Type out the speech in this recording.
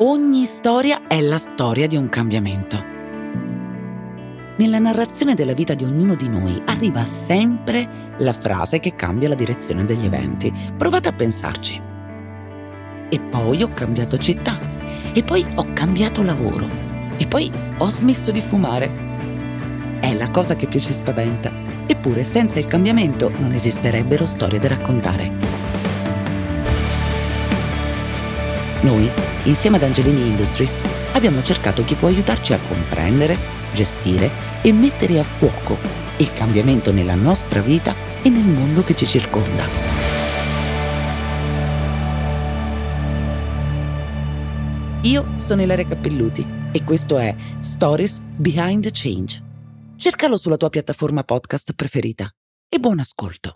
Ogni storia è la storia di un cambiamento. Nella narrazione della vita di ognuno di noi arriva sempre la frase che cambia la direzione degli eventi. Provate a pensarci. E poi ho cambiato città. E poi ho cambiato lavoro. E poi ho smesso di fumare. È la cosa che più ci spaventa. Eppure senza il cambiamento non esisterebbero storie da raccontare. Noi, insieme ad Angelini Industries, abbiamo cercato chi può aiutarci a comprendere, gestire e mettere a fuoco il cambiamento nella nostra vita e nel mondo che ci circonda. Io sono Ilaria Cappelluti e questo è Stories Behind the Change. Cercalo sulla tua piattaforma podcast preferita e buon ascolto.